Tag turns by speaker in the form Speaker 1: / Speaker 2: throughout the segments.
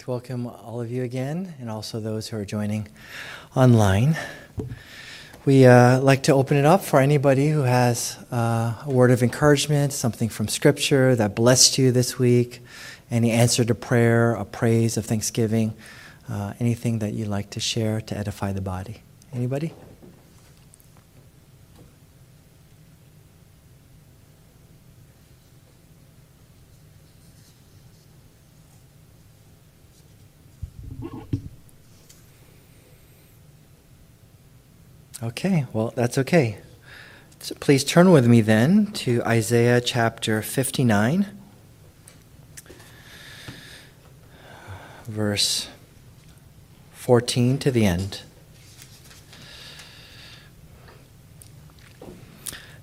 Speaker 1: to welcome all of you again and also those who are joining online. We uh, like to open it up for anybody who has uh, a word of encouragement, something from Scripture that blessed you this week, any answer to prayer, a praise of thanksgiving, uh, anything that you'd like to share to edify the body. Anybody? Okay, well, that's okay. So please turn with me then to Isaiah chapter 59, verse 14 to the end.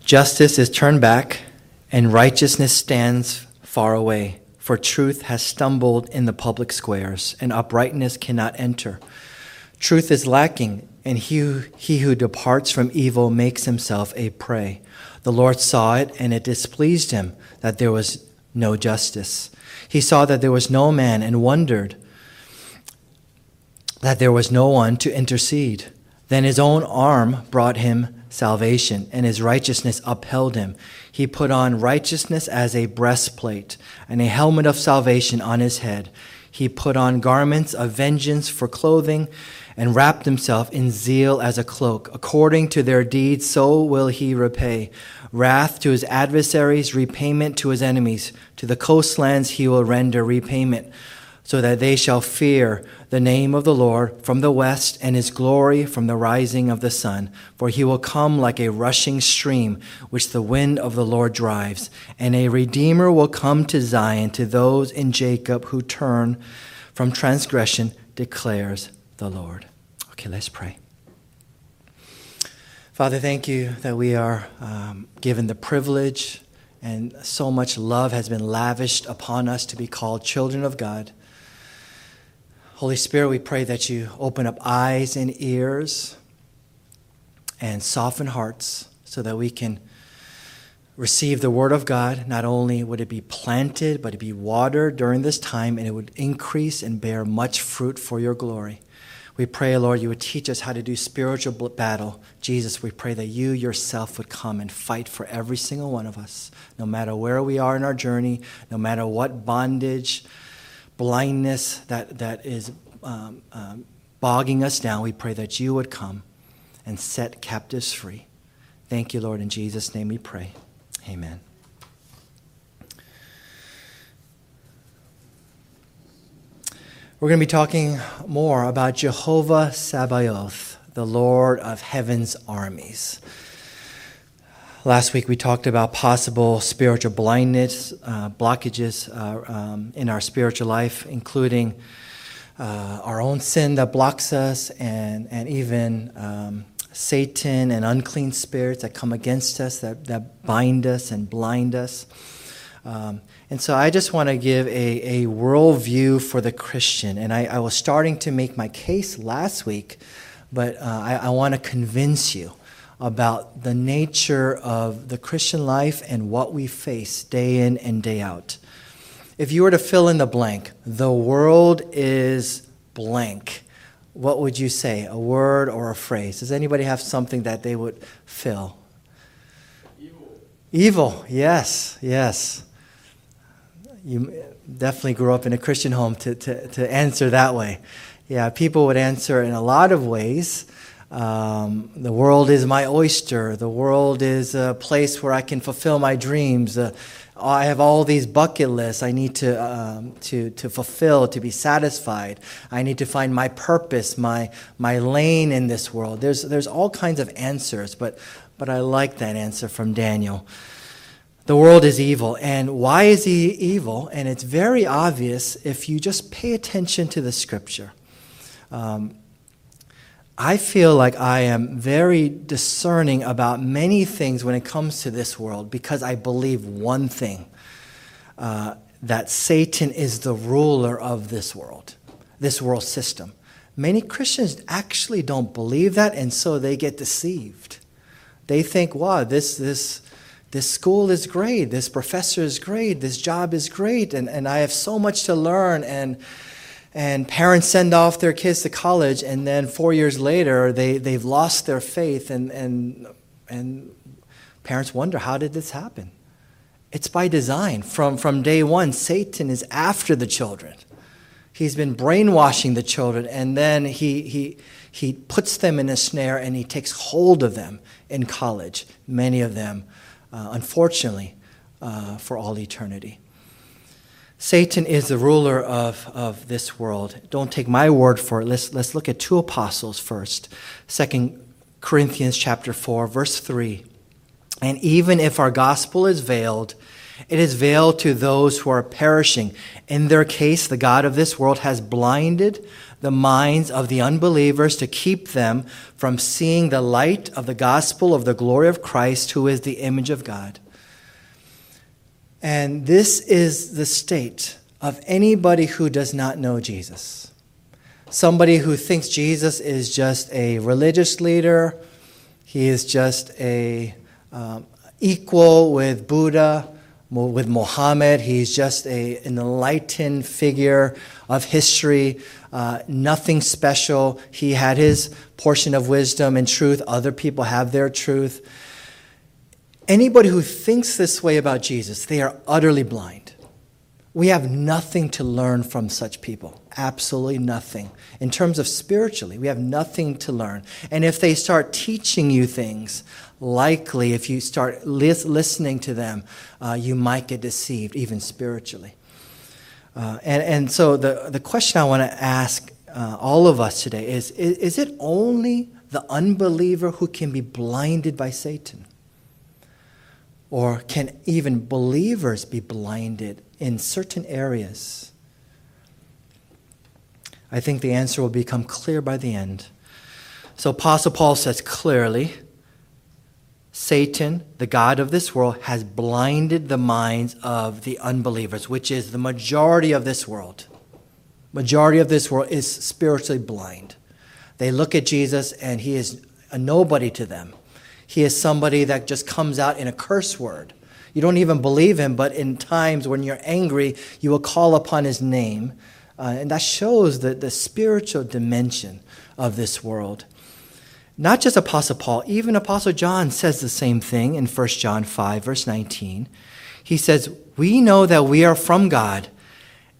Speaker 1: Justice is turned back, and righteousness stands far away. For truth has stumbled in the public squares, and uprightness cannot enter. Truth is lacking and he, he who departs from evil makes himself a prey. The Lord saw it, and it displeased him that there was no justice. He saw that there was no man and wondered that there was no one to intercede. Then his own arm brought him salvation, and his righteousness upheld him. He put on righteousness as a breastplate, and a helmet of salvation on his head. He put on garments of vengeance for clothing and wrapped himself in zeal as a cloak. According to their deeds, so will he repay. Wrath to his adversaries, repayment to his enemies. To the coastlands he will render repayment, so that they shall fear the name of the Lord from the west and his glory from the rising of the sun. For he will come like a rushing stream, which the wind of the Lord drives. And a redeemer will come to Zion, to those in Jacob who turn from transgression, declares the Lord. Okay, let's pray. Father, thank you that we are um, given the privilege and so much love has been lavished upon us to be called children of God. Holy Spirit, we pray that you open up eyes and ears and soften hearts so that we can receive the Word of God. Not only would it be planted, but it be watered during this time, and it would increase and bear much fruit for your glory. We pray, Lord, you would teach us how to do spiritual battle. Jesus, we pray that you yourself would come and fight for every single one of us, no matter where we are in our journey, no matter what bondage, blindness that, that is um, um, bogging us down. We pray that you would come and set captives free. Thank you, Lord. In Jesus' name we pray. Amen. We're going to be talking more about Jehovah Sabaoth, the Lord of heaven's armies. Last week we talked about possible spiritual blindness, uh, blockages uh, um, in our spiritual life, including uh, our own sin that blocks us, and, and even um, Satan and unclean spirits that come against us, that, that bind us and blind us. Um, and so I just want to give a, a worldview for the Christian. And I, I was starting to make my case last week, but uh, I, I want to convince you about the nature of the Christian life and what we face day in and day out. If you were to fill in the blank, the world is blank, what would you say? A word or a phrase? Does anybody have something that they would fill? Evil. Evil, yes, yes you definitely grew up in a Christian home to, to, to answer that way. Yeah, people would answer in a lot of ways. Um, the world is my oyster. The world is a place where I can fulfill my dreams. Uh, I have all these bucket lists I need to, um, to, to fulfill, to be satisfied. I need to find my purpose, my, my lane in this world. There's, there's all kinds of answers, but, but I like that answer from Daniel the world is evil. And why is he evil? And it's very obvious if you just pay attention to the scripture. Um, I feel like I am very discerning about many things when it comes to this world because I believe one thing uh, that Satan is the ruler of this world, this world system. Many Christians actually don't believe that, and so they get deceived. They think, wow, this, this, this school is great, this professor is great, this job is great, and, and I have so much to learn, and, And parents send off their kids to college, and then four years later, they, they've lost their faith, and, and, and parents wonder, how did this happen? It's by design. From, from day one, Satan is after the children. He's been brainwashing the children, and then he, he, he puts them in a snare and he takes hold of them in college, many of them, uh, unfortunately, uh, for all eternity. Satan is the ruler of, of this world. Don't take my word for it. Let's, let's look at two apostles first. Second Corinthians chapter 4, verse 3. And even if our gospel is veiled, it is veiled to those who are perishing. In their case, the God of this world has blinded the minds of the unbelievers to keep them from seeing the light of the gospel of the glory of Christ, who is the image of God. And this is the state of anybody who does not know Jesus. Somebody who thinks Jesus is just a religious leader, he is just a um, equal with Buddha, with Muhammad. He's just a, an enlightened figure of history, uh, nothing special. He had his portion of wisdom and truth, other people have their truth. Anybody who thinks this way about Jesus, they are utterly blind. We have nothing to learn from such people. Absolutely nothing. In terms of spiritually, we have nothing to learn. And if they start teaching you things, likely if you start lis- listening to them, uh, you might get deceived, even spiritually. Uh, and, and so the, the question I want to ask uh, all of us today is, is is it only the unbeliever who can be blinded by Satan? Or can even believers be blinded in certain areas? I think the answer will become clear by the end. So, Apostle Paul says clearly Satan, the God of this world, has blinded the minds of the unbelievers, which is the majority of this world. Majority of this world is spiritually blind. They look at Jesus and he is a nobody to them. He is somebody that just comes out in a curse word. You don't even believe him, but in times when you're angry, you will call upon his name. Uh, and that shows the, the spiritual dimension of this world. Not just Apostle Paul, even Apostle John says the same thing in 1 John 5, verse 19. He says, We know that we are from God,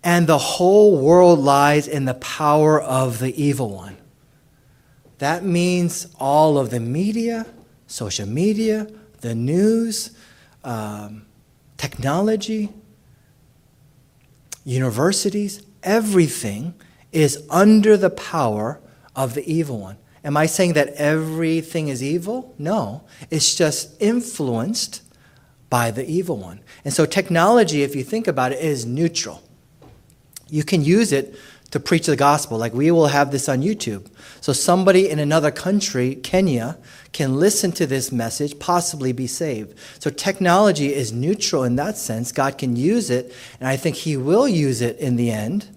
Speaker 1: and the whole world lies in the power of the evil one. That means all of the media, social media, the news, um, technology, universities, everything is under the power of the evil one. Am I saying that everything is evil? No. It's just influenced by the evil one. And so, technology, if you think about it, is neutral. You can use it to preach the gospel. Like we will have this on YouTube. So somebody in another country, Kenya, can listen to this message, possibly be saved. So technology is neutral in that sense. God can use it, and I think He will use it in the end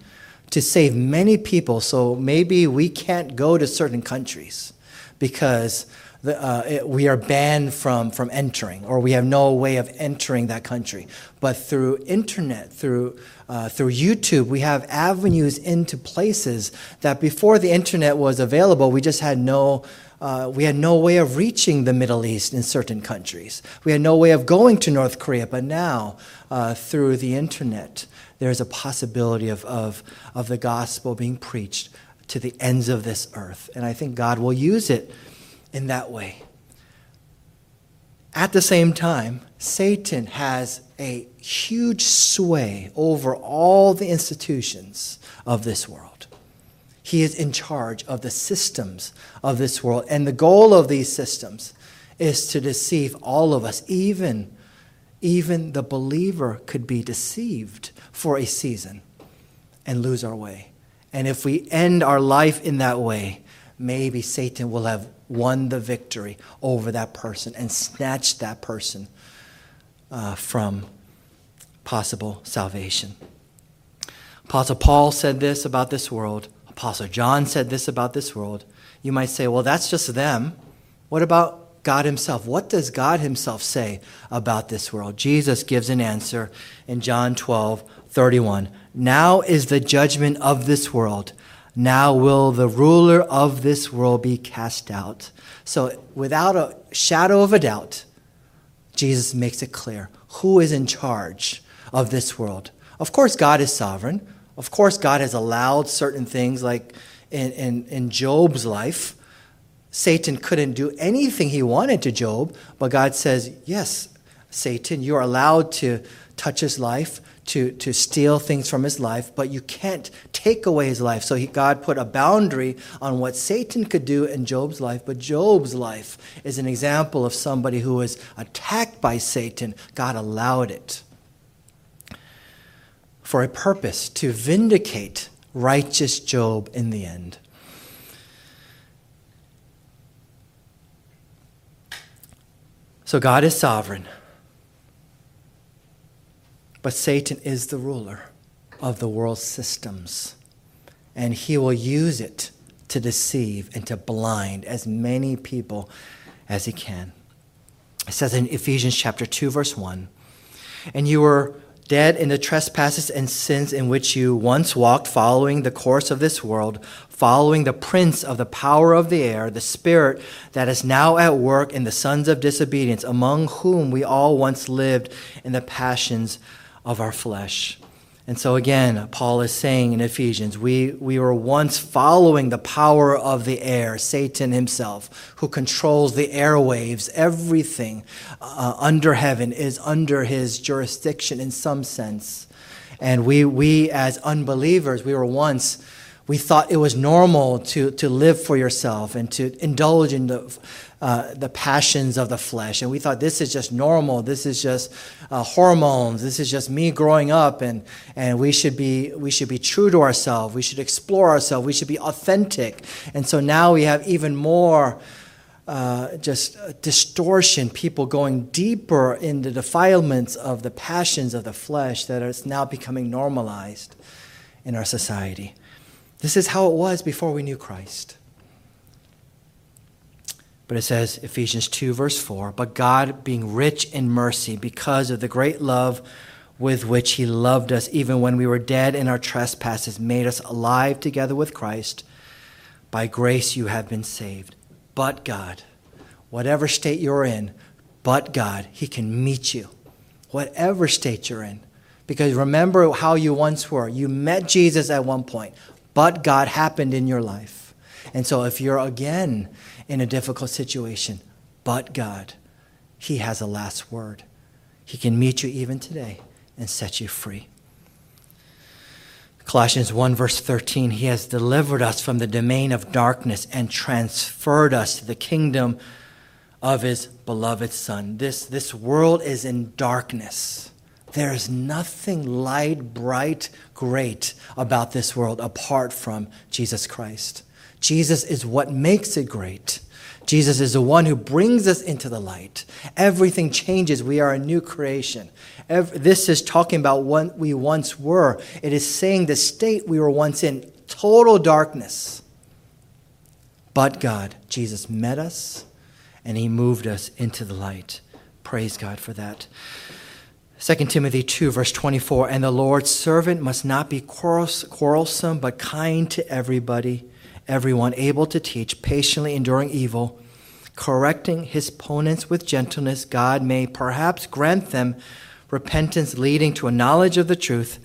Speaker 1: to save many people. So maybe we can't go to certain countries because the, uh, it, we are banned from, from entering, or we have no way of entering that country. But through internet, through uh, through YouTube, we have avenues into places that before the internet was available, we just had no. Uh, we had no way of reaching the Middle East in certain countries. We had no way of going to North Korea, but now, uh, through the internet, there's a possibility of, of, of the gospel being preached to the ends of this earth. And I think God will use it in that way. At the same time, Satan has a huge sway over all the institutions of this world. He is in charge of the systems of this world. And the goal of these systems is to deceive all of us. Even, even the believer could be deceived for a season and lose our way. And if we end our life in that way, maybe Satan will have won the victory over that person and snatched that person uh, from possible salvation. Apostle Paul said this about this world. Apostle John said this about this world. You might say, well, that's just them. What about God Himself? What does God Himself say about this world? Jesus gives an answer in John 12 31. Now is the judgment of this world. Now will the ruler of this world be cast out. So, without a shadow of a doubt, Jesus makes it clear who is in charge of this world. Of course, God is sovereign. Of course, God has allowed certain things, like in, in, in Job's life. Satan couldn't do anything he wanted to Job, but God says, Yes, Satan, you're allowed to touch his life, to, to steal things from his life, but you can't take away his life. So he, God put a boundary on what Satan could do in Job's life, but Job's life is an example of somebody who was attacked by Satan. God allowed it for a purpose to vindicate righteous Job in the end. So God is sovereign. But Satan is the ruler of the world's systems, and he will use it to deceive and to blind as many people as he can. It says in Ephesians chapter 2 verse 1, "And you were dead in the trespasses and sins in which you once walked, following the course of this world, following the prince of the power of the air, the spirit that is now at work in the sons of disobedience, among whom we all once lived in the passions of our flesh. And so again, Paul is saying in Ephesians, we, we were once following the power of the air, Satan himself, who controls the airwaves. Everything uh, under heaven is under his jurisdiction in some sense. And we, we as unbelievers, we were once, we thought it was normal to, to live for yourself and to indulge in the uh, the passions of the flesh. And we thought this is just normal. This is just uh, hormones. This is just me growing up. And, and we, should be, we should be true to ourselves. We should explore ourselves. We should be authentic. And so now we have even more. Uh, just distortion, people going deeper in the defilements of the passions of the flesh that is now becoming normalized in our society. This is how it was before we knew Christ. But it says, Ephesians 2, verse 4 But God, being rich in mercy, because of the great love with which He loved us, even when we were dead in our trespasses, made us alive together with Christ. By grace you have been saved. But God, whatever state you're in, but God, He can meet you, whatever state you're in. Because remember how you once were. You met Jesus at one point, but God happened in your life. And so if you're again in a difficult situation, but God. He has a last word. He can meet you even today and set you free. Colossians 1, verse 13 He has delivered us from the domain of darkness and transferred us to the kingdom of His beloved Son. This, this world is in darkness. There is nothing light, bright, great about this world apart from Jesus Christ. Jesus is what makes it great. Jesus is the one who brings us into the light. Everything changes. We are a new creation. this is talking about what we once were. It is saying the state we were once in total darkness. But God, Jesus met us and he moved us into the light. Praise God for that. 2 Timothy 2, verse 24 And the Lord's servant must not be quarrelsome, but kind to everybody everyone, able to teach, patiently enduring evil, correcting his opponents with gentleness, God may perhaps grant them repentance leading to a knowledge of the truth,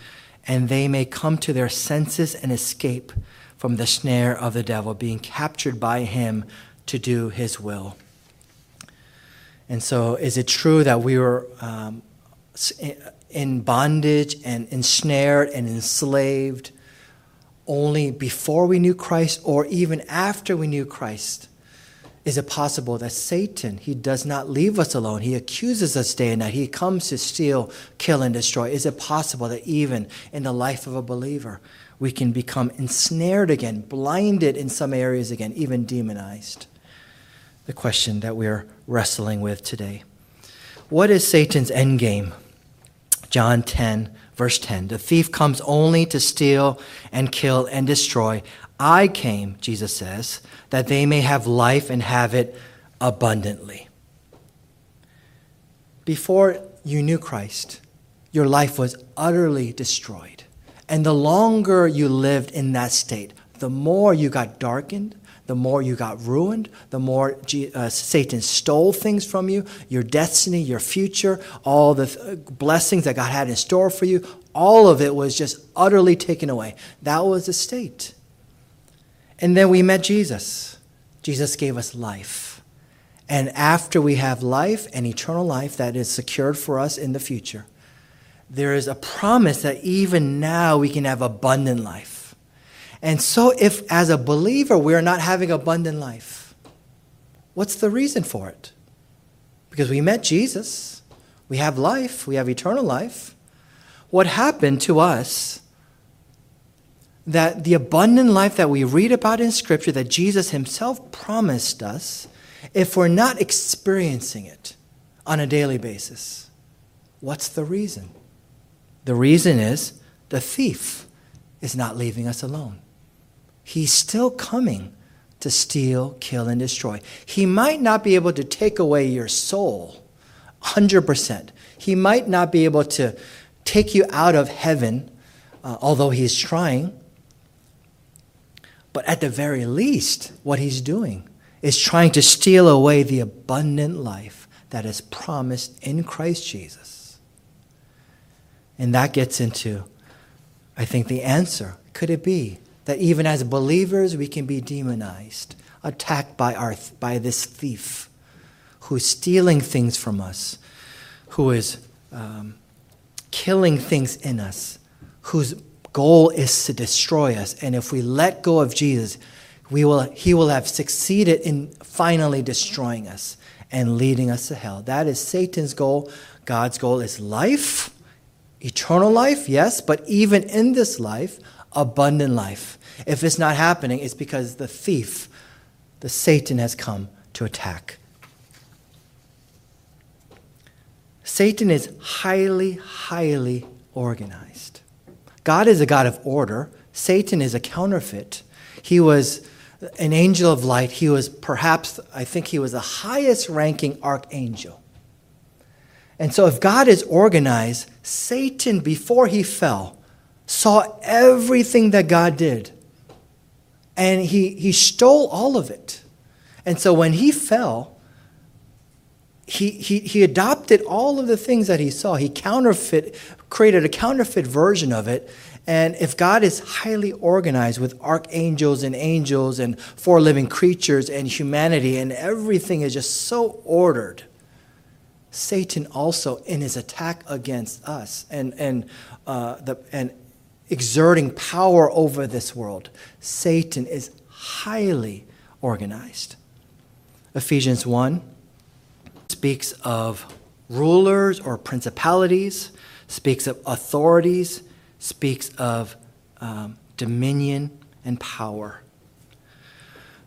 Speaker 1: and they may come to their senses and escape from the snare of the devil, being captured by him to do his will. And so, is it true that we were um, in bondage and ensnared and enslaved only before we knew Christ or even after we knew Christ? Is it possible that Satan, he does not leave us alone? He accuses us day and night. He comes to steal, kill, and destroy. Is it possible that even in the life of a believer, we can become ensnared again, blinded in some areas again, even demonized? The question that we're wrestling with today. What is Satan's end game? John 10, verse 10. The thief comes only to steal and kill and destroy. I came, Jesus says, that they may have life and have it abundantly. Before you knew Christ, your life was utterly destroyed. And the longer you lived in that state, the more you got darkened, the more you got ruined, the more uh, Satan stole things from you, your destiny, your future, all the th- blessings that God had in store for you, all of it was just utterly taken away. That was the state. And then we met Jesus. Jesus gave us life. And after we have life and eternal life that is secured for us in the future, there is a promise that even now we can have abundant life. And so, if as a believer we are not having abundant life, what's the reason for it? Because we met Jesus, we have life, we have eternal life. What happened to us that the abundant life that we read about in Scripture, that Jesus Himself promised us, if we're not experiencing it on a daily basis, what's the reason? The reason is the thief is not leaving us alone. He's still coming to steal, kill, and destroy. He might not be able to take away your soul 100%. He might not be able to take you out of heaven, uh, although he's trying. But at the very least, what he's doing is trying to steal away the abundant life that is promised in Christ Jesus. And that gets into, I think, the answer. Could it be that even as believers, we can be demonized, attacked by, our, by this thief who's stealing things from us, who is um, killing things in us, whose goal is to destroy us. And if we let go of Jesus, we will, he will have succeeded in finally destroying us and leading us to hell. That is Satan's goal. God's goal is life Eternal life, yes, but even in this life, abundant life. If it's not happening, it's because the thief, the Satan, has come to attack. Satan is highly, highly organized. God is a God of order. Satan is a counterfeit. He was an angel of light. He was perhaps, I think he was the highest ranking archangel. And so, if God is organized, Satan, before he fell, saw everything that God did. And he, he stole all of it. And so, when he fell, he, he, he adopted all of the things that he saw. He counterfeit, created a counterfeit version of it. And if God is highly organized with archangels and angels and four living creatures and humanity, and everything is just so ordered Satan also in his attack against us and, and, uh, the, and exerting power over this world, Satan is highly organized. Ephesians 1 speaks of rulers or principalities, speaks of authorities, speaks of um, dominion and power.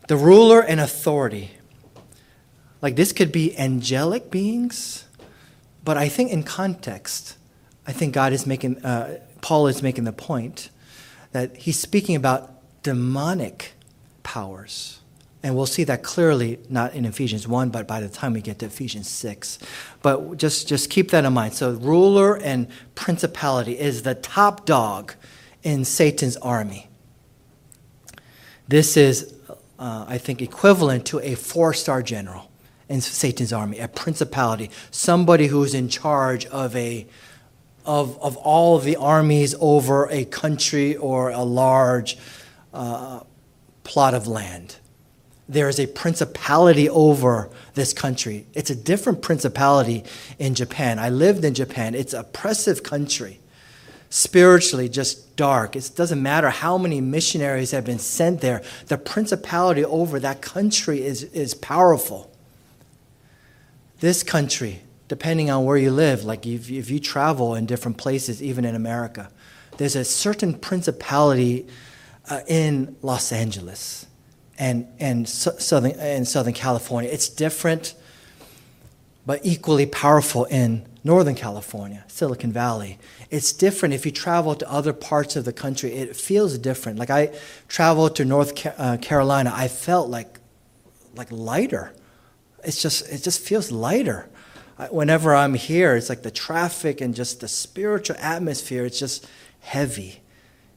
Speaker 1: The ruler and authority like this could be angelic beings, but I think in context, I think God is making, uh, Paul is making the point that he's speaking about demonic powers. And we'll see that clearly, not in Ephesians 1, but by the time we get to Ephesians 6. But just, just keep that in mind. So, ruler and principality is the top dog in Satan's army. This is, uh, I think, equivalent to a four star general in Satan's army, a principality, somebody who's in charge of a of, of all of the armies over a country or a large uh, plot of land. There is a principality over this country. It's a different principality in Japan. I lived in Japan. It's an oppressive country, spiritually just dark. It doesn't matter how many missionaries have been sent there. The principality over that country is, is powerful this country, depending on where you live, like if, if you travel in different places, even in America, there's a certain principality uh, in Los Angeles and, and, southern, and Southern California. It's different, but equally powerful in Northern California, Silicon Valley. It's different if you travel to other parts of the country. It feels different. Like I traveled to North uh, Carolina, I felt like, like lighter it's just it just feels lighter. Whenever I'm here, it's like the traffic and just the spiritual atmosphere. It's just heavy.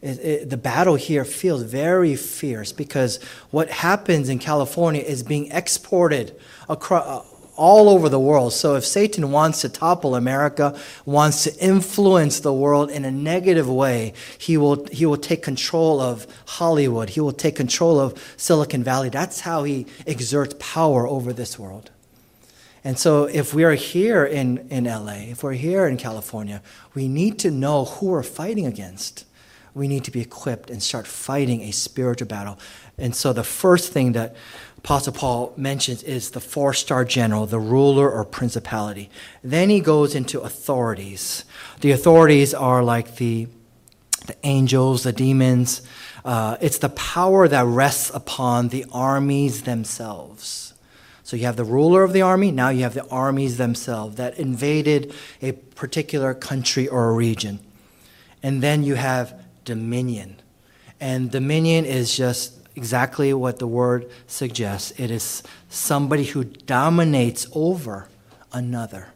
Speaker 1: It, it, the battle here feels very fierce because what happens in California is being exported across uh, all over the world. So if Satan wants to topple America, wants to influence the world in a negative way, he will, he will take control of Hollywood. He will take control of Silicon Valley. That's how he exerts power over this world. And so if we are here in, in LA, if we're here in California, we need to know who we're fighting against. We need to be equipped and start fighting a spiritual battle. And so the first thing that Apostle Paul mentions is the four star general, the ruler or principality. Then he goes into authorities. The authorities are like the, the angels, the demons. Uh, it's the power that rests upon the armies themselves. So you have the ruler of the army, now you have the armies themselves that invaded a particular country or a region. And then you have dominion. And dominion is just exactly what the word suggests. It is somebody who dominates over another.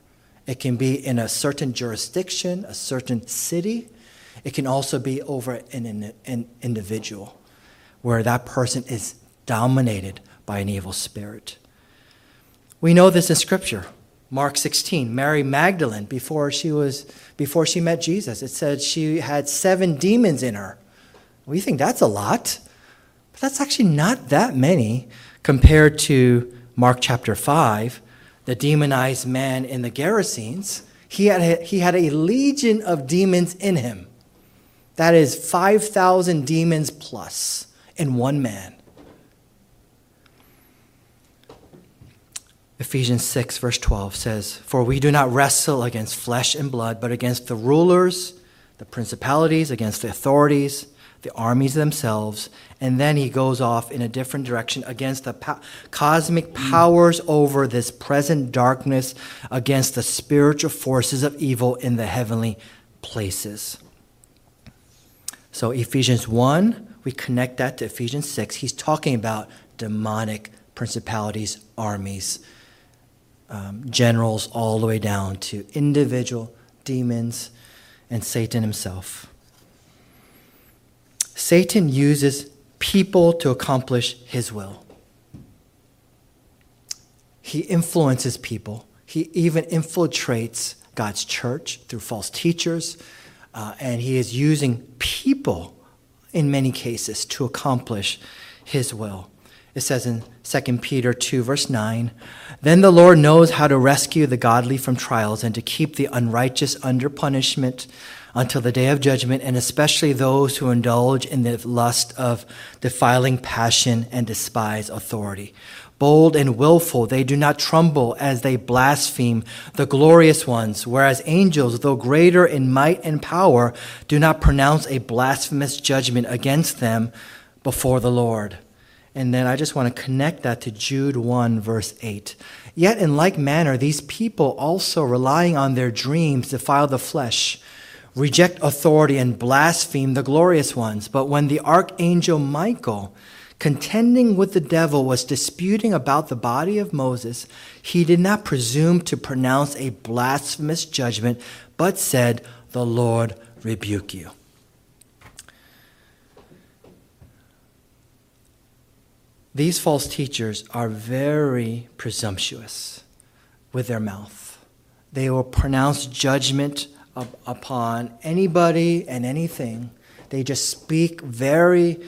Speaker 1: It can be in a certain jurisdiction, a certain city. It can also be over an, an individual where that person is dominated by an evil spirit. We know this in Scripture. Mark 16, Mary Magdalene, before she, was, before she met Jesus, it said she had seven demons in her. We think that's a lot. But that's actually not that many compared to Mark chapter 5, the demonized man in the Gerasenes. He had, a, he had a legion of demons in him. That is 5,000 demons plus in one man. Ephesians 6, verse 12 says, For we do not wrestle against flesh and blood, but against the rulers, the principalities, against the authorities the armies themselves, and then he goes off in a different direction against the po- cosmic powers over this present darkness, against the spiritual forces of evil in the heavenly places. So, Ephesians 1, we connect that to Ephesians 6. He's talking about demonic principalities, armies, um, generals, all the way down to individual demons and Satan himself. Satan uses people to accomplish his will. He influences people. He even infiltrates God's church through false teachers. Uh, and he is using people in many cases to accomplish his will. It says in 2 Peter 2, verse 9 Then the Lord knows how to rescue the godly from trials and to keep the unrighteous under punishment until the day of judgment, and especially those who indulge in the lust of defiling passion and despise authority. Bold and willful, they do not tremble as they blaspheme the glorious ones, whereas angels, though greater in might and power, do not pronounce a blasphemous judgment against them before the Lord. And then I just want to connect that to Jude 1, verse 8. Yet, in like manner, these people also, relying on their dreams, defile the flesh reject authority and blaspheme the glorious ones. But when the archangel Michael, contending with the devil, was disputing about the body of Moses, he did not presume to pronounce a blasphemous judgment, but said, The Lord rebuke you. These false teachers are very presumptuous with their mouth. They will pronounce judgment upon anybody and anything. They just speak very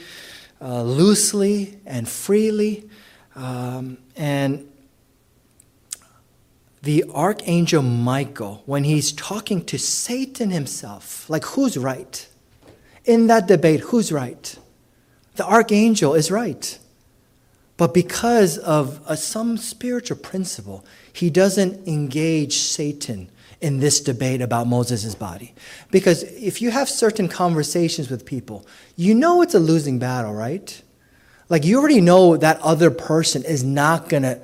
Speaker 1: uh, loosely and freely. Um, and the archangel Michael, when he's talking to Satan himself, like who's right? In that debate, who's right? The archangel is right. But because of uh, some spiritual principle, he doesn't engage Satan in this debate about Moses' body. Because if you have certain conversations with people, you know it's a losing battle, right? Like you already know that other person is not going to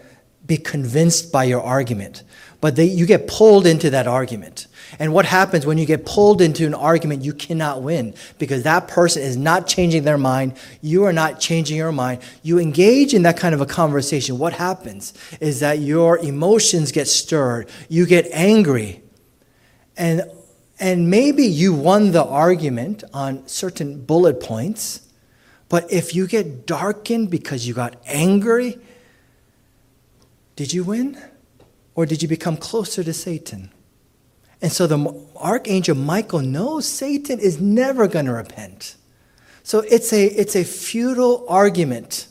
Speaker 1: be convinced by your argument, but they, you get pulled into that argument. And what happens when you get pulled into an argument, you cannot win because that person is not changing their mind. You are not changing your mind. You engage in that kind of a conversation. What happens is that your emotions get stirred. You get angry. And, And maybe you won the argument on certain bullet points, but if you get darkened because you got angry, did you win? Or did you become closer to Satan? And so the archangel Michael knows Satan is never going to repent. So it's a, it's a futile argument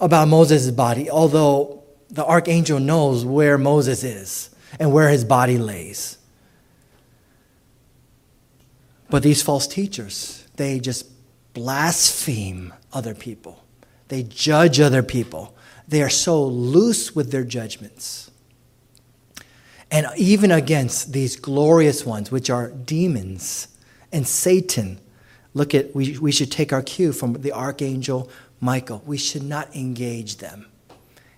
Speaker 1: about Moses' body, although the archangel knows where Moses is and where his body lays. But these false teachers, they just blaspheme other people. They judge other people. They are so loose with their judgments. And even against these glorious ones, which are demons and Satan, look at, we, we should take our cue from the archangel Michael. We should not engage them.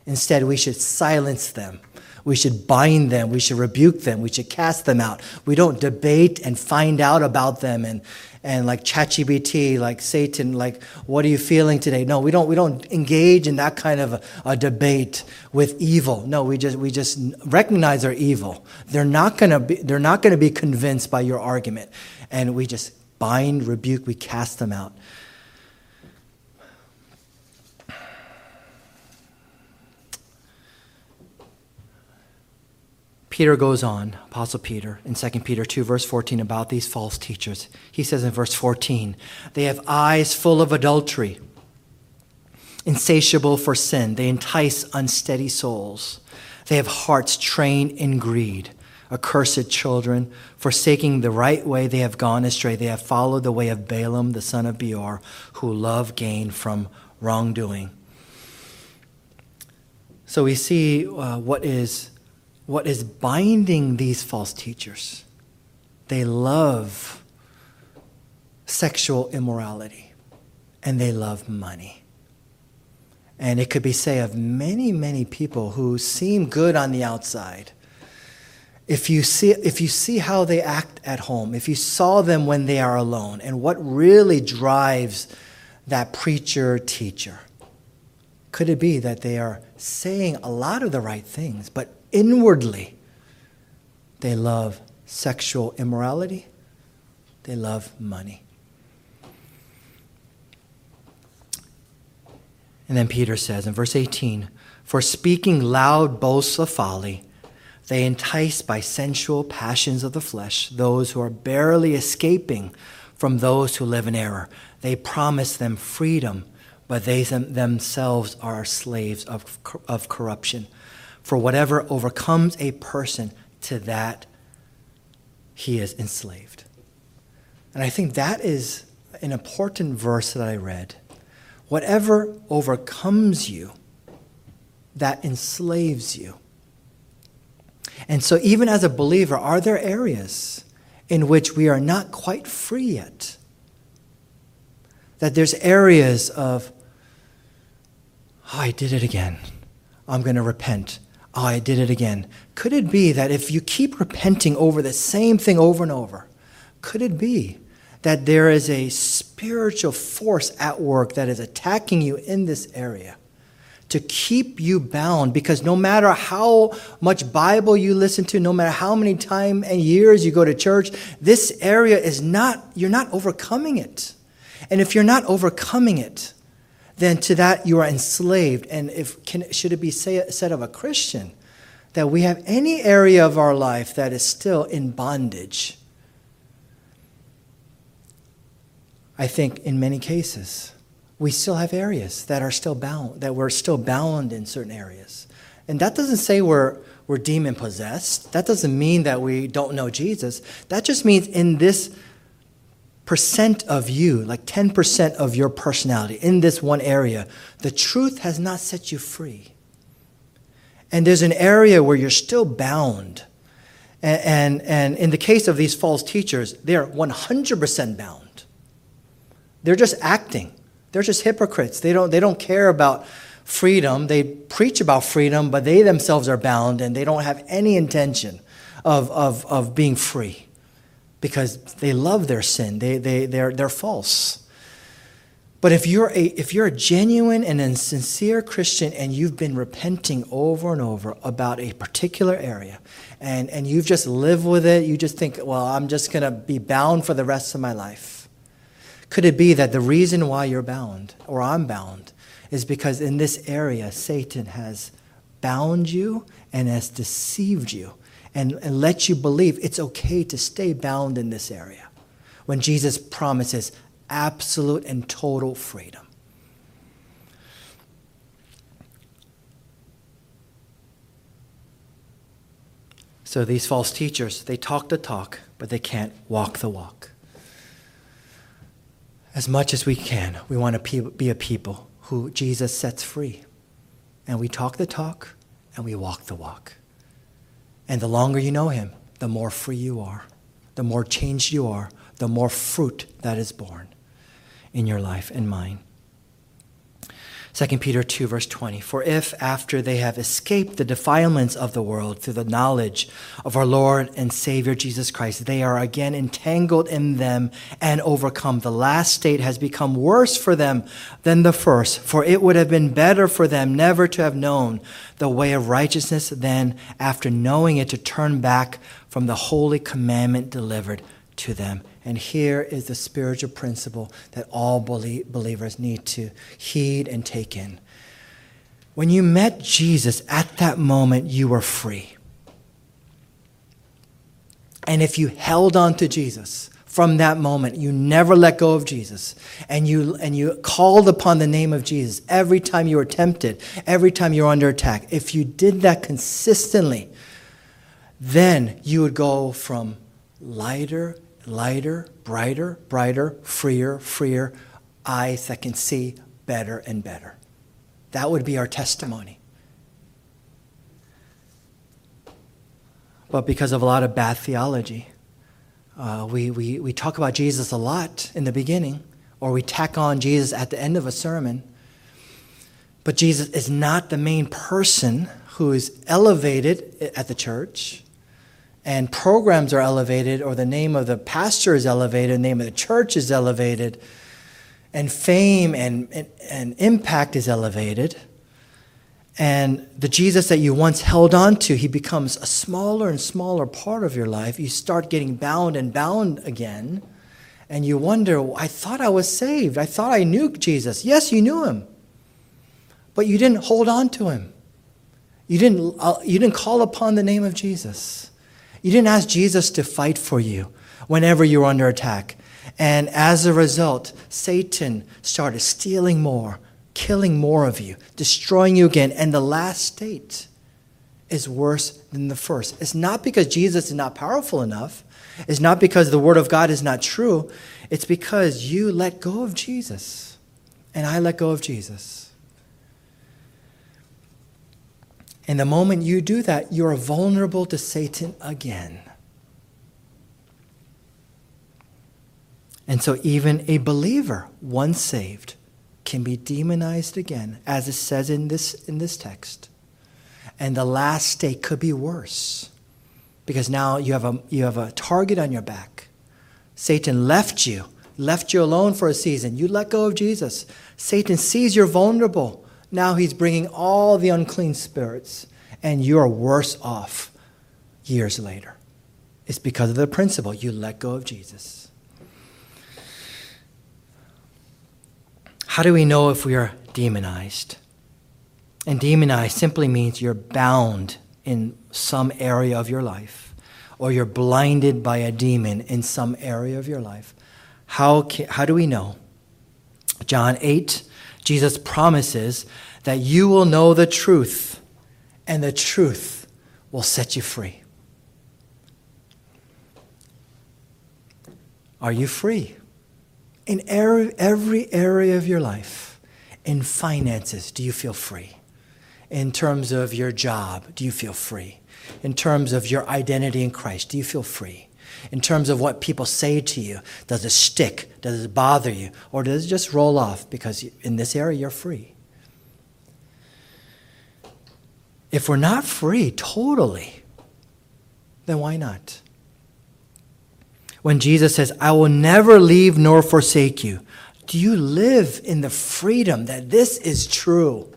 Speaker 1: Instead, we should silence them. We should bind them. We should rebuke them. We should cast them out. We don't debate and find out about them and, and like ChatGPT, like Satan, like, what are you feeling today? No, we don't, we don't engage in that kind of a, a debate with evil. No, we just, we just recognize they're evil. They're not gonna be, they're not gonna be convinced by your argument. And we just bind, rebuke, we cast them out. Peter goes on, Apostle Peter, in 2 Peter 2, verse 14, about these false teachers. He says in verse 14, they have eyes full of adultery, insatiable for sin. They entice unsteady souls. They have hearts trained in greed. Accursed children, forsaking the right way, they have gone astray. They have followed the way of Balaam, the son of Beor, who love gain from wrongdoing. So we see uh, what is what is binding these false teachers. They love sexual immorality and they love money. And it could be said of many, many people who seem good on the outside. If you, see, if you see how they act at home, if you saw them when they are alone, and what really drives that preacher teacher, could it be that they are saying a lot of the right things, but inwardly, they love sexual immorality, they love money. And then Peter says in verse 18, For speaking loud boasts of folly, they entice by sensual passions of the flesh those who are barely escaping from those who live in error. They promise them freedom, but they themselves are slaves of, of corruption. For whatever overcomes a person, to that he is enslaved. And I think that is an important verse that I read. Whatever overcomes you, that enslaves you. And so, even as a believer, are there areas in which we are not quite free yet? That there's areas of, oh, I did it again. I'm going to repent oh, I did it again. Could it be that if you keep repenting over the same thing over and over, could it be that there is a spiritual force at work that is attacking you in this area? to keep you bound because no matter how much bible you listen to no matter how many time and years you go to church this area is not you're not overcoming it and if you're not overcoming it then to that you are enslaved. And if can, should it be say, said of a Christian that we have any area of our life that is still in bondage? I think in many cases we still have areas that are still bound, that we're still bound in certain areas. And that doesn't say we're, we're demon possessed. That doesn't mean that we don't know Jesus. That just means in this percent of you, like 10% of your personality in this one area, the truth has not set you free. And there's an area where you're still bound. And, and, and in the case of these false teachers, they're 100% bound. They're just acting. They're just hypocrites. They don't, they don't care about freedom. They preach about freedom, but they themselves are bound and they don't have any intention of, of, of being free because they love their sin. They, they, they're, they're false. But if you're a if you're a genuine and a sincere Christian and you've been repenting over and over about a particular area and, and you've just lived with it, you just think, well, I'm just gonna be bound for the rest of my life. Could it be that the reason why you're bound or I'm bound is because in this area Satan has bound you and has deceived you and, and let you believe it's okay to stay bound in this area when Jesus promises absolute and total freedom. So these false teachers, they talk the talk, but they can't walk the walk. As much as we can, we want to be a people who Jesus sets free. And we talk the talk and we walk the walk. And the longer you know him, the more free you are, the more changed you are, the more fruit that is born in your life and mine. 2 Peter 2, verse 20. For if, after they have escaped the defilements of the world through the knowledge of our Lord and Savior Jesus Christ, they are again entangled in them and overcome, the last state has become worse for them than the first. For it would have been better for them never to have known the way of righteousness than, after knowing it, to turn back from the holy commandment delivered to them. And here is the spiritual principle that all believers need to heed and take in. When you met Jesus, at that moment, you were free. And if you held on to Jesus from that moment, you never let go of Jesus, and you, and you called upon the name of Jesus every time you were tempted, every time you were under attack, if you did that consistently, then you would go from lighter lighter, brighter, brighter, freer, freer, eyes that can see better and better. That would be our testimony. But because of a lot of bad theology, uh, we, we, we talk about Jesus a lot in the beginning, or we tack on Jesus at the end of a sermon. But Jesus is not the main person who is elevated at the church and programs are elevated, or the name of the pastor is elevated, the name of the church is elevated, and fame and, and, and impact is elevated. And the Jesus that you once held on to, he becomes a smaller and smaller part of your life. You start getting bound and bound again. And you wonder, I thought I was saved. I thought I knew Jesus. Yes, you knew him. But you didn't hold on to him. You didn't, uh, you didn't call upon the name of Jesus. You didn't ask Jesus to fight for you whenever you were under attack. And as a result, Satan started stealing more, killing more of you, destroying you again. And the last state is worse than the first. It's not because Jesus is not powerful enough, it's not because the Word of God is not true. It's because you let go of Jesus. And I let go of Jesus. And the moment you do that, you're vulnerable to Satan again. And so, even a believer, once saved, can be demonized again, as it says in this, in this text. And the last state could be worse because now you have, a, you have a target on your back. Satan left you, left you alone for a season. You let go of Jesus. Satan sees you're vulnerable. Now he's bringing all the unclean spirits, and you're worse off years later. It's because of the principle you let go of Jesus. How do we know if we are demonized? And demonized simply means you're bound in some area of your life, or you're blinded by a demon in some area of your life. How, can, how do we know? John 8 Jesus promises that you will know the truth, and the truth will set you free. Are you free? In every area of your life, in finances, do you feel free? In terms of your job, do you feel free? In terms of your identity in Christ, do you feel free? in terms of what people say to you. Does it stick? Does it bother you? Or does it just roll off because in this area you're free? If we're not free totally, then why not? When Jesus says, I will never leave nor forsake you, Do you live in the freedom that this is true?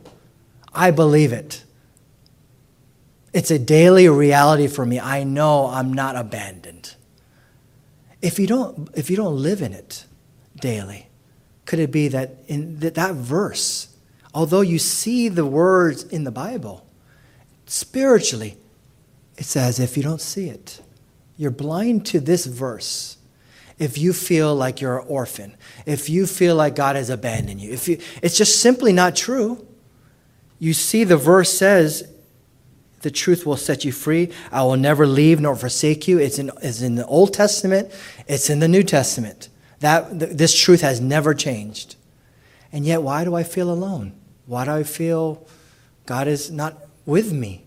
Speaker 1: I believe it. It's a daily reality for me. I know I'm not abandoned. If you don't, if you don't live in it daily, could it be that in that, verse, although you see the words in the Bible, spiritually, it's as if you don't see it. You're blind to this verse. If you feel like you're an orphan, if you feel like God has abandoned you, if you, it's just simply not true. You see, the verse says the truth will set you free. I will never leave nor forsake you. It's in, it's in the Old Testament, it's in the New Testament. That, this truth has never changed. And yet, why do I feel alone? Why do I feel God is not with me?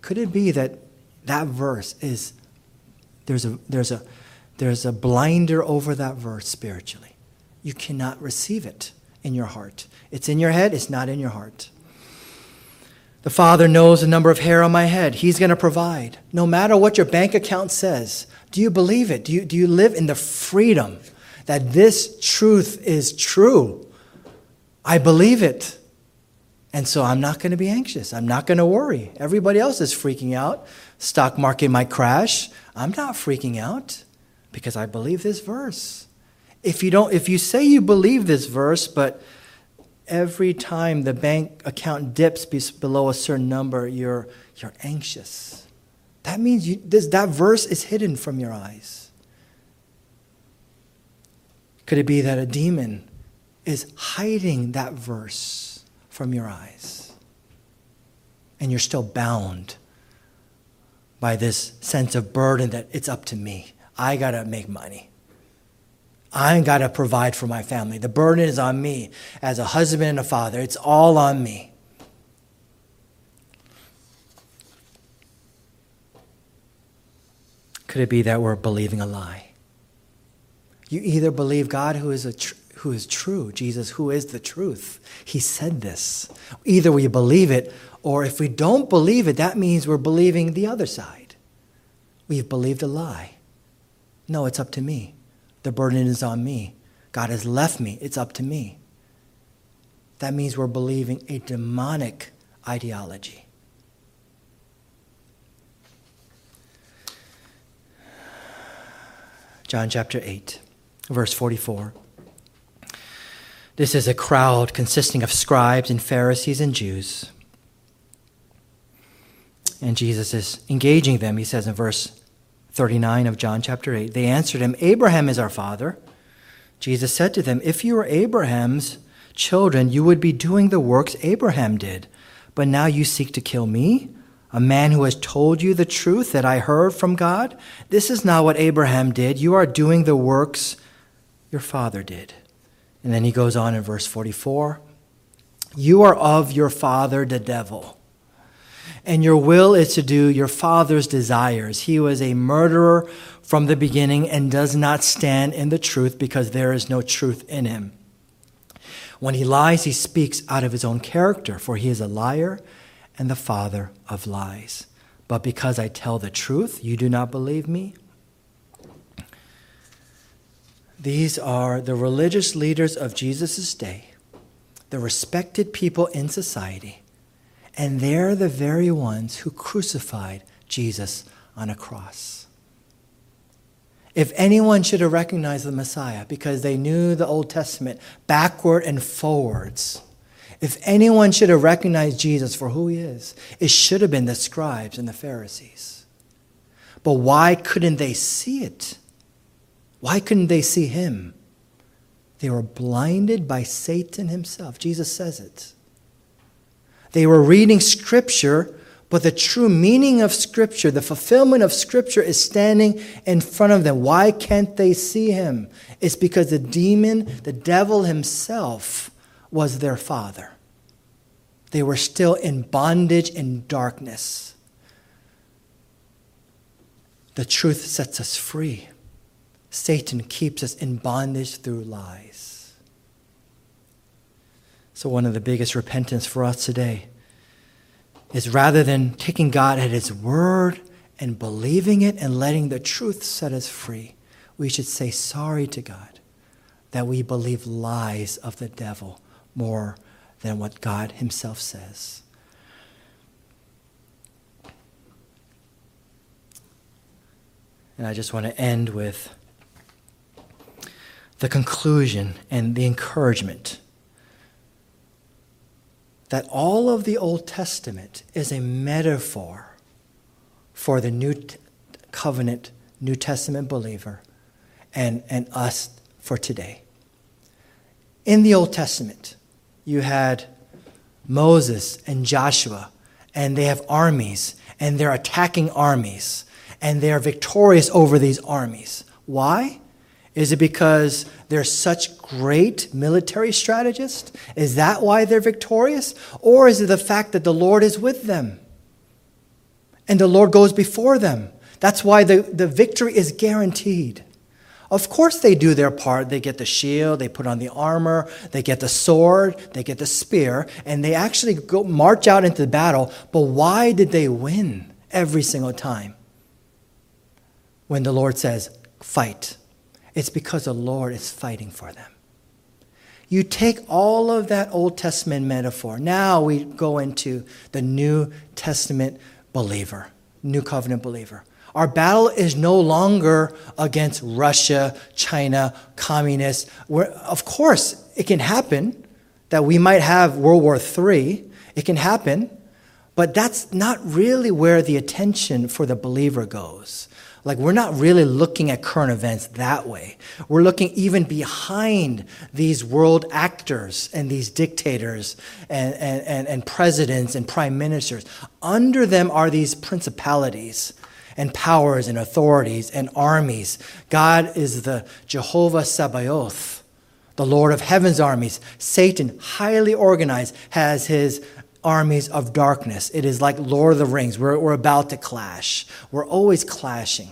Speaker 1: Could it be that that verse is, there's a, there's a, there's a blinder over that verse spiritually? You cannot receive it in your heart. It's in your head, it's not in your heart. The Father knows the number of hair on my head. He's going to provide. No matter what your bank account says, do you believe it? Do you, do you live in the freedom that this truth is true? I believe it. And so I'm not going to be anxious. I'm not going to worry. Everybody else is freaking out. Stock market might crash. I'm not freaking out because I believe this verse. If you don't if you say you believe this verse but every time the bank account dips below a certain number, you're, you're anxious. That means you, this, that verse is hidden from your eyes. Could it be that a demon is hiding that verse from your eyes? And you're still bound by this sense of burden that it's up to me. I got to make money. I got to provide for my family. The burden is on me as a husband and a father. It's all on me. Could it be that we're believing a lie? You either believe God who is, a tr- who is true, Jesus who is the truth. He said this. Either we believe it, or if we don't believe it, that means we're believing the other side. We've believed a lie. No, it's up to me. The burden is on me. God has left me. It's up to me. That means we're believing a demonic ideology. John chapter 8, verse 44. This is a crowd consisting of scribes and Pharisees and Jews. And Jesus is engaging them, he says in verse 39 of John chapter 8. They answered him, Abraham is our father. Jesus said to them, If you were Abraham's children, you would be doing the works Abraham did. But now you seek to kill me, a man who has told you the truth that I heard from God. This is not what Abraham did. You are doing the works your father did. And then he goes on in verse 44 You are of your father, the devil and your will is to do your father's desires. He was a murderer from the beginning and does not stand in the truth because there is no truth in him. When he lies, he speaks out of his own character, for he is a liar and the father of lies. But because I tell the truth, you do not believe me? These are the religious leaders of Jesus' day, the respected people in society and they're the very ones who crucified Jesus on a cross. If anyone should have recognized the Messiah because they knew the Old Testament backward and forwards, if anyone should have recognized Jesus for who he is, it should have been the scribes and the Pharisees. But why couldn't they see it? Why couldn't they see him? They were blinded by Satan himself. Jesus says it. They were reading Scripture, but the true meaning of Scripture, the fulfillment of Scripture, is standing in front of them. Why can't they see him? It's because the demon, the devil himself, was their father. They were still in bondage and darkness. The truth sets us free. Satan keeps us in bondage through lies. So, one of the biggest repentance for us today is rather than taking God at His word and believing it and letting the truth set us free, we should say sorry to God that we believe lies of the devil more than what God Himself says. And I just want to end with the conclusion and the encouragement that all of the Old Testament is a metaphor for the New Covenant, New Testament believer and, and us for today. In the Old Testament, you had Moses and Joshua, and they have armies, and they're attacking armies, and they are victorious over these armies. Why? Is it because they're such great military strategists? Is that why they're victorious? Or is it the fact that the Lord is with them? And the Lord goes before them. That's why the, the victory is guaranteed. Of course, they do their part. They get the shield, they put on the armor, they get the sword, they get the spear, and they actually go march out into the battle. But why did they win every single time? When the Lord says, fight, it's because the Lord is fighting for them. You take all of that Old Testament metaphor. Now we go into the New Testament believer, New Covenant believer. Our battle is no longer against Russia, China, communists. We're, of course, it can happen that we might have World War III. It can happen, but that's not really where the attention for the believer goes. Like, we're not really looking at current events that way. We're looking even behind these world actors and these dictators and, and, and, and presidents and prime ministers. Under them are these principalities and powers and authorities and armies. God is the Jehovah Sabaoth, the Lord of heaven's armies. Satan, highly organized, has his armies of darkness. It is like Lord of the Rings. We're, we're about to clash. We're always clashing.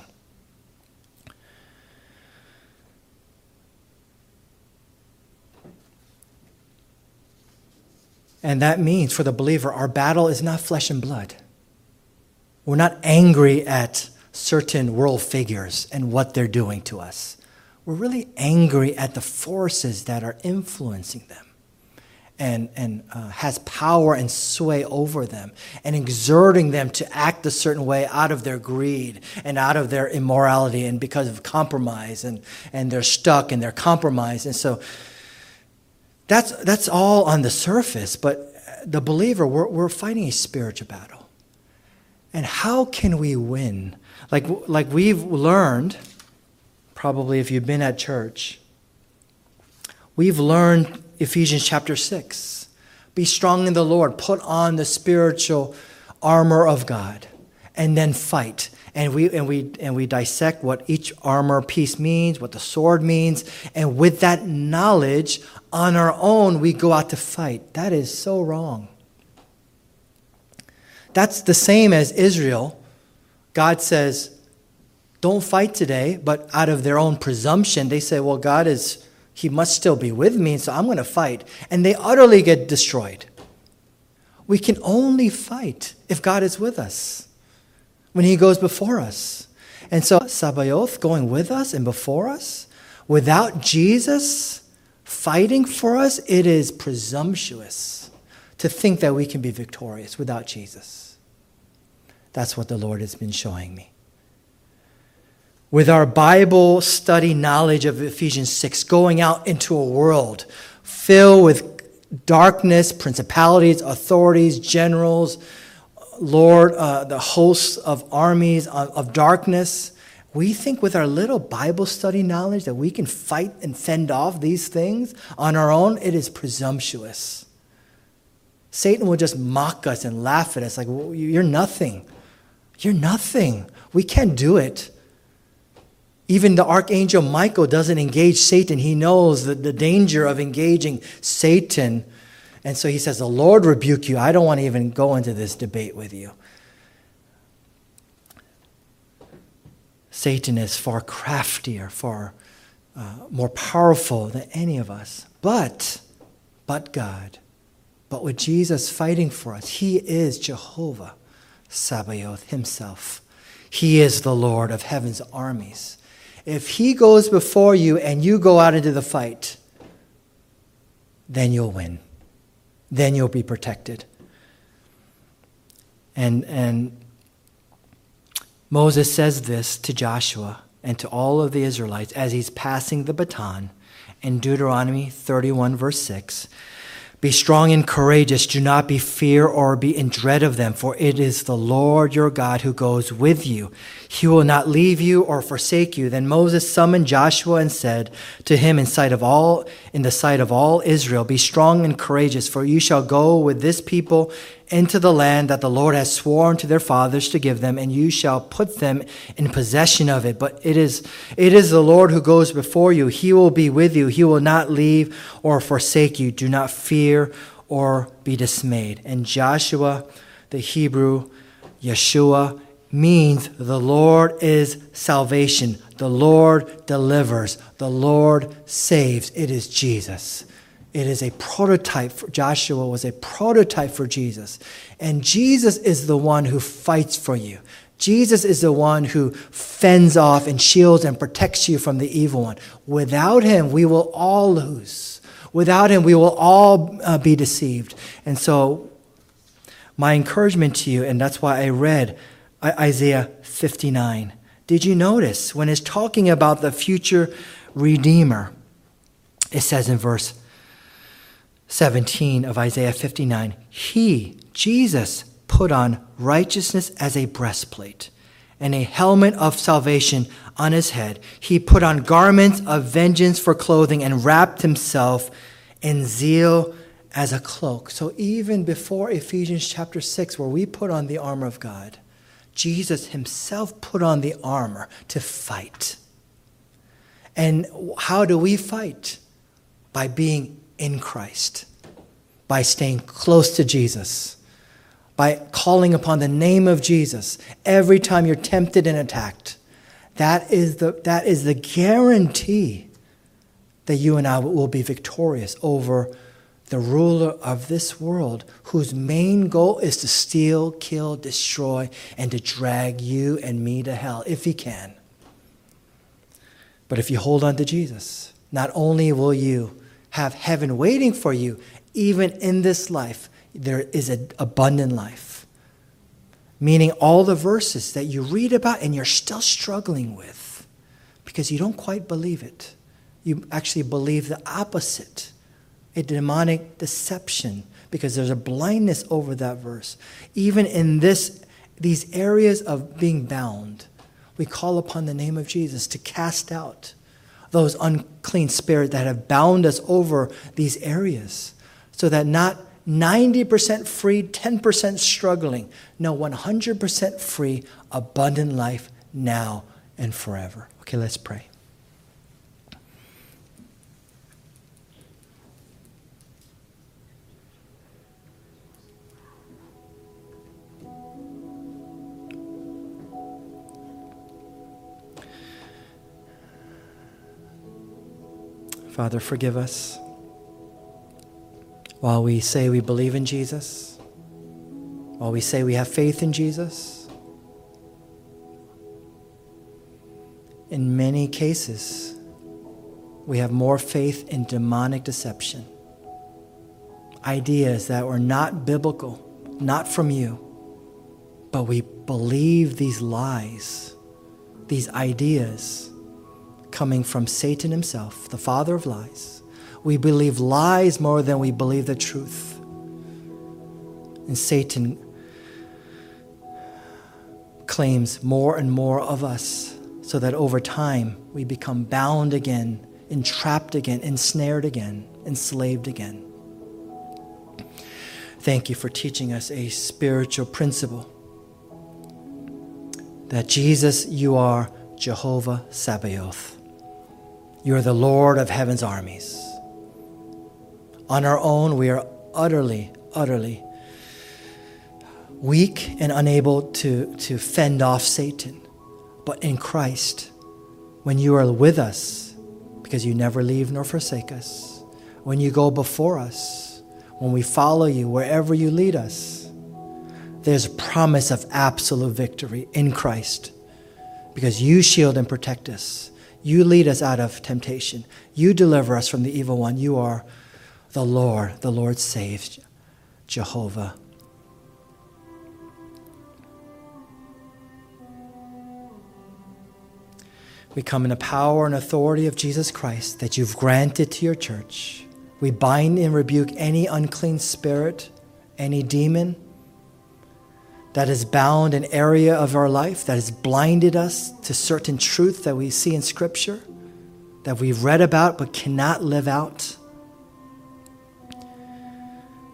Speaker 1: And that means for the believer, our battle is not flesh and blood. We're not angry at certain world figures and what they're doing to us. We're really angry at the forces that are influencing them and, and uh, has power and sway over them and exerting them to act a certain way out of their greed and out of their immorality and because of compromise and, and they're stuck and they're compromised. And so that's, that's all on the surface, but the believer, we're, we're fighting a spiritual battle. And how can we win? Like, like we've learned, probably if you've been at church, we've learned Ephesians chapter 6. Be strong in the Lord. Put on the spiritual armor of God and then fight. And we, and, we, and we dissect what each armor piece means, what the sword means. And with that knowledge, on our own, we go out to fight. That is so wrong. That's the same as Israel. God says, don't fight today, but out of their own presumption, they say, well, God is he must still be with me, so I'm going to fight. And they utterly get destroyed. We can only fight if God is with us, when He goes before us. And so, Sabaoth going with us and before us, without Jesus fighting for us, it is presumptuous to think that we can be victorious without Jesus. That's what the Lord has been showing me with our Bible study knowledge of Ephesians 6, going out into a world filled with darkness, principalities, authorities, generals, Lord, uh, the hosts of armies of, of darkness. We think with our little Bible study knowledge that we can fight and fend off these things on our own. It is presumptuous. Satan will just mock us and laugh at us like, well, You're nothing. You're nothing. We can't do it. Even the archangel Michael doesn't engage Satan. He knows the, the danger of engaging Satan. And so he says, The Lord rebuke you. I don't want to even go into this debate with you. Satan is far craftier, far uh, more powerful than any of us. But, but God, but with Jesus fighting for us, He is Jehovah Sabaoth Himself. He is the Lord of heaven's armies. If he goes before you and you go out into the fight, then you'll win. Then you'll be protected. And, and Moses says this to Joshua and to all of the Israelites as he's passing the baton in Deuteronomy 31, verse 6. Be strong and courageous. Do not be fear or be in dread of them, for it is the Lord your God who goes with you. He will not leave you or forsake you. Then Moses summoned Joshua and said to him in sight of all in the sight of all Israel, Be strong and courageous, for you shall go with this people into the land that the Lord has sworn to their fathers to give them, and you shall put them in possession of it. But it is, it is the Lord who goes before you. He will be with you. He will not leave or forsake you. Do not fear or be dismayed. And Joshua, the Hebrew, Yeshua, means the Lord is salvation. The Lord delivers. The Lord saves. It is Jesus. It is a prototype. For, Joshua was a prototype for Jesus. And Jesus is the one who fights for you. Jesus is the one who fends off and shields and protects you from the evil one. Without him, we will all lose. Without him, we will all uh, be deceived. And so, my encouragement to you, and that's why I read Isaiah 59. Did you notice when it's talking about the future Redeemer? It says in verse 17 of Isaiah 59 He, Jesus, put on righteousness as a breastplate and a helmet of salvation on his head. He put on garments of vengeance for clothing and wrapped himself in zeal as a cloak. So even before Ephesians chapter 6, where we put on the armor of God, Jesus himself put on the armor to fight. And how do we fight? By being in Christ, by staying close to Jesus, by calling upon the name of Jesus every time you're tempted and attacked. That is the, that is the guarantee that you and I will be victorious over the ruler of this world, whose main goal is to steal, kill, destroy, and to drag you and me to hell, if he can. But if you hold on to Jesus, not only will you have heaven waiting for you, even in this life, there is an abundant life. Meaning, all the verses that you read about and you're still struggling with because you don't quite believe it. You actually believe the opposite a demonic deception because there's a blindness over that verse. Even in this, these areas of being bound, we call upon the name of Jesus to cast out those unclean spirits that have bound us over these areas so that not 90% free, 10% struggling, no, 100% free, abundant life now and forever. Okay, let's pray. Father, forgive us. While we say we believe in Jesus, while we say we have faith in Jesus, in many cases, we have more faith in demonic deception. Ideas that were not biblical, not from you, but we believe these lies, these ideas coming from Satan himself, the father of lies. We believe lies more than we believe the truth. And Satan claims more and more of us so that over time we become bound again, entrapped again, ensnared again, enslaved again. Thank you for teaching us a spiritual principle that Jesus, you are Jehovah Sabaoth. You are the Lord of heaven's armies. On our own, we are utterly, utterly weak and unable to, to fend off Satan. But in Christ, when you are with us, because you never leave nor forsake us, when you go before us, when we follow you wherever you lead us, there's promise of absolute victory in Christ because you shield and protect us You lead us out of temptation. You deliver us from the evil one. You are the Lord. The Lord saves Jehovah. We come in the power and authority of Jesus Christ that you've granted to your church. We bind and rebuke any unclean spirit, any demon that has bound an area of our life, that has blinded us to certain truth that we see in Scripture, that we've read about but cannot live out.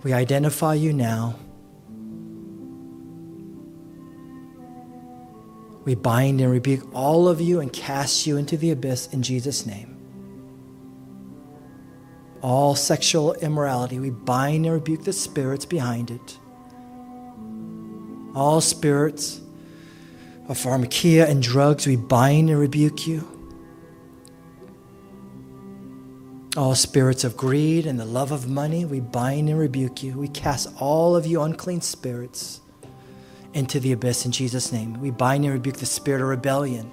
Speaker 1: We identify you now. We bind and rebuke all of you and cast you into the abyss in Jesus' name. All sexual immorality, we bind and rebuke the spirits behind it. All spirits of pharmakia and drugs, we bind and rebuke you. All spirits of greed and the love of money, we bind and rebuke you. We cast all of you unclean spirits into the abyss in Jesus' name. We bind and rebuke the spirit of rebellion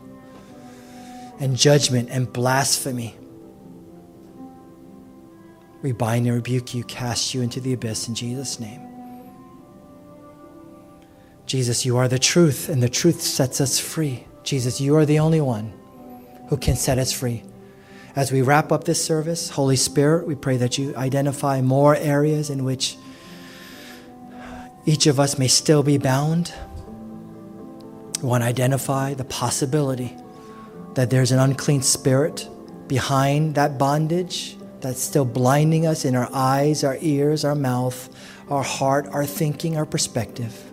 Speaker 1: and judgment and blasphemy. We bind and rebuke you, cast you into the abyss in Jesus' name. Jesus, you are the truth, and the truth sets us free. Jesus, you are the only one who can set us free. As we wrap up this service, Holy Spirit, we pray that you identify more areas in which each of us may still be bound. We want to identify the possibility that there's an unclean spirit behind that bondage that's still blinding us in our eyes, our ears, our mouth, our heart, our thinking, our perspective.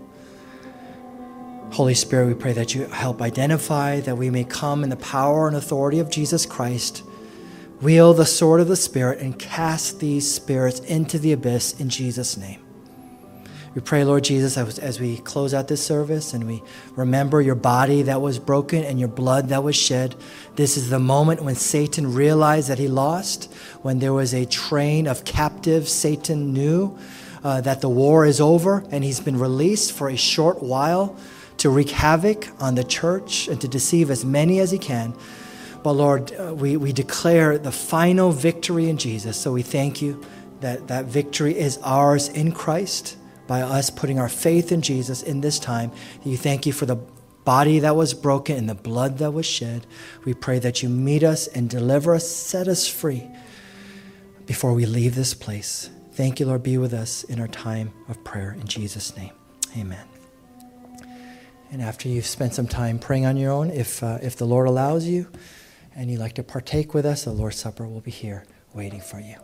Speaker 1: Holy Spirit, we pray that you help identify that we may come in the power and authority of Jesus Christ, wield the sword of the Spirit, and cast these spirits into the abyss in Jesus' name. We pray, Lord Jesus, as we close out this service and we remember your body that was broken and your blood that was shed. This is the moment when Satan realized that he lost, when there was a train of captives. Satan knew uh, that the war is over and he's been released for a short while to wreak havoc on the church and to deceive as many as he can. But Lord, uh, we, we declare the final victory in Jesus. So we thank you that that victory is ours in Christ by us putting our faith in Jesus in this time. You thank you for the body that was broken and the blood that was shed. We pray that you meet us and deliver us, set us free before we leave this place. Thank you, Lord. Be with us in our time of prayer. In Jesus' name, amen. And after you've spent some time praying on your own, if, uh, if the Lord allows you and you'd like to partake with us, the Lord's Supper will be here waiting for you.